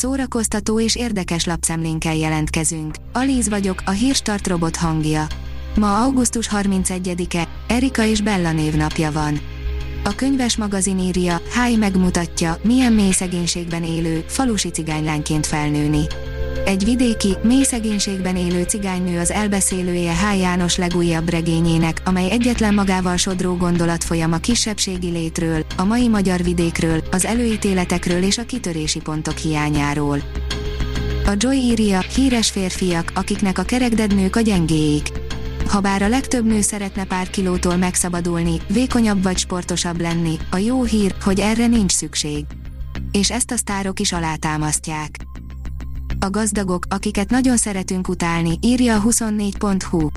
szórakoztató és érdekes lapszemlénkkel jelentkezünk. Alíz vagyok, a hírstart robot hangja. Ma augusztus 31-e, Erika és Bella névnapja van. A könyves magazin írja, Háj megmutatja, milyen mély szegénységben élő, falusi cigánylányként felnőni. Egy vidéki, mély szegénységben élő cigánynő az elbeszélője H. János legújabb regényének, amely egyetlen magával sodró gondolatfolyam a kisebbségi létről, a mai magyar vidékről, az előítéletekről és a kitörési pontok hiányáról. A Joy írja, híres férfiak, akiknek a kerekdednők a gyengéik. Habár a legtöbb nő szeretne pár kilótól megszabadulni, vékonyabb vagy sportosabb lenni, a jó hír, hogy erre nincs szükség. És ezt a sztárok is alátámasztják. A gazdagok, akiket nagyon szeretünk utálni, írja a 24.hu.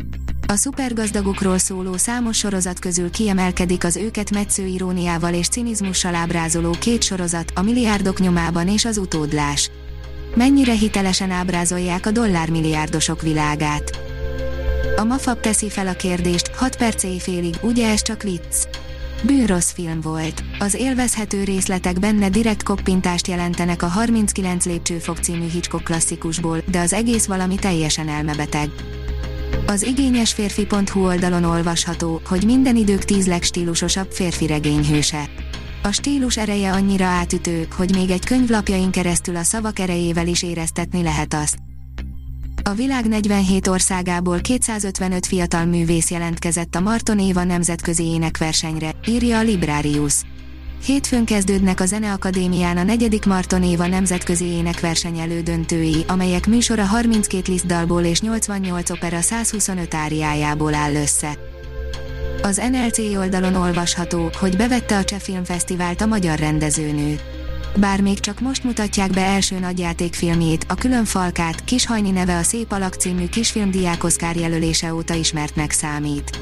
A szupergazdagokról szóló számos sorozat közül kiemelkedik az őket metsző iróniával és cinizmussal ábrázoló két sorozat, a milliárdok nyomában és az utódlás. Mennyire hitelesen ábrázolják a dollármilliárdosok világát. A Mafab teszi fel a kérdést, 6 perc éjfélig, ugye ez csak vicc? Bűnrossz film volt. Az élvezhető részletek benne direkt koppintást jelentenek a 39 lépcsőfok című Hitchcock klasszikusból, de az egész valami teljesen elmebeteg. Az igényesférfi.hu oldalon olvasható, hogy minden idők tíz legstílusosabb férfi regényhőse. A stílus ereje annyira átütő, hogy még egy könyvlapjain keresztül a szavak erejével is éreztetni lehet azt. A világ 47 országából 255 fiatal művész jelentkezett a Marton Éva nemzetközi énekversenyre, írja a Librarius. Hétfőn kezdődnek a Zeneakadémián a negyedik Marton Éva nemzetközi énekverseny elődöntői, amelyek műsora 32 lisztdalból és 88 opera 125 áriájából áll össze. Az NLC oldalon olvasható, hogy bevette a Cseh Filmfesztivált a magyar rendezőnő. Bár még csak most mutatják be első nagyjátékfilmjét, a Külön Falkát, Kishajni neve a Szép Alak című kisfilm Oszkár jelölése óta ismertnek számít.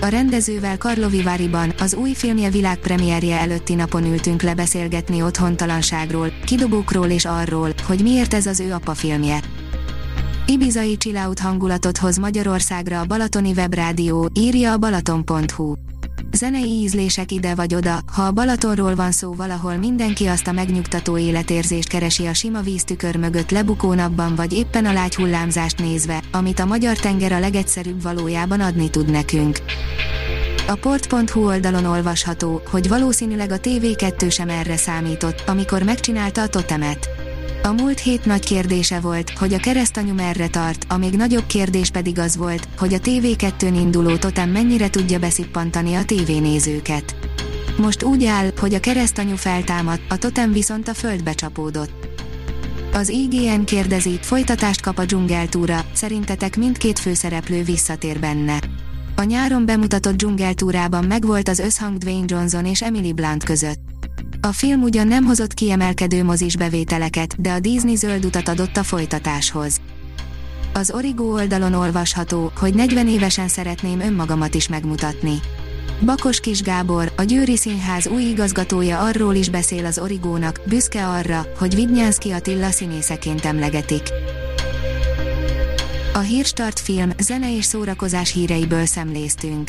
A rendezővel Karlovi Váriban, az új filmje világpremierje előtti napon ültünk lebeszélgetni otthontalanságról, kidobókról és arról, hogy miért ez az ő apa filmje. Ibizai chillout hangulatot hoz Magyarországra a Balatoni Webrádió, írja a balaton.hu. Zenei ízlések ide vagy oda, ha a Balatonról van szó valahol mindenki azt a megnyugtató életérzést keresi a sima víztükör mögött lebukó napban vagy éppen a lágy hullámzást nézve, amit a magyar tenger a legegyszerűbb valójában adni tud nekünk. A port.hu oldalon olvasható, hogy valószínűleg a TV2 sem erre számított, amikor megcsinálta a totemet. A múlt hét nagy kérdése volt, hogy a keresztanyu merre tart, a még nagyobb kérdés pedig az volt, hogy a TV2-n induló totem mennyire tudja beszippantani a tévénézőket. Most úgy áll, hogy a keresztanyu feltámad, a totem viszont a földbe csapódott. Az IGN kérdezi, folytatást kap a dzsungeltúra, szerintetek mindkét főszereplő visszatér benne. A nyáron bemutatott dzsungeltúrában megvolt az összhang Dwayne Johnson és Emily Blunt között. A film ugyan nem hozott kiemelkedő mozis bevételeket, de a Disney zöld utat adott a folytatáshoz. Az Origo oldalon olvasható, hogy 40 évesen szeretném önmagamat is megmutatni. Bakos Kis Gábor, a Győri Színház új igazgatója arról is beszél az Origónak, büszke arra, hogy Vidnyánszki Attila színészeként emlegetik. A Hírstart film, zene és szórakozás híreiből szemléztünk.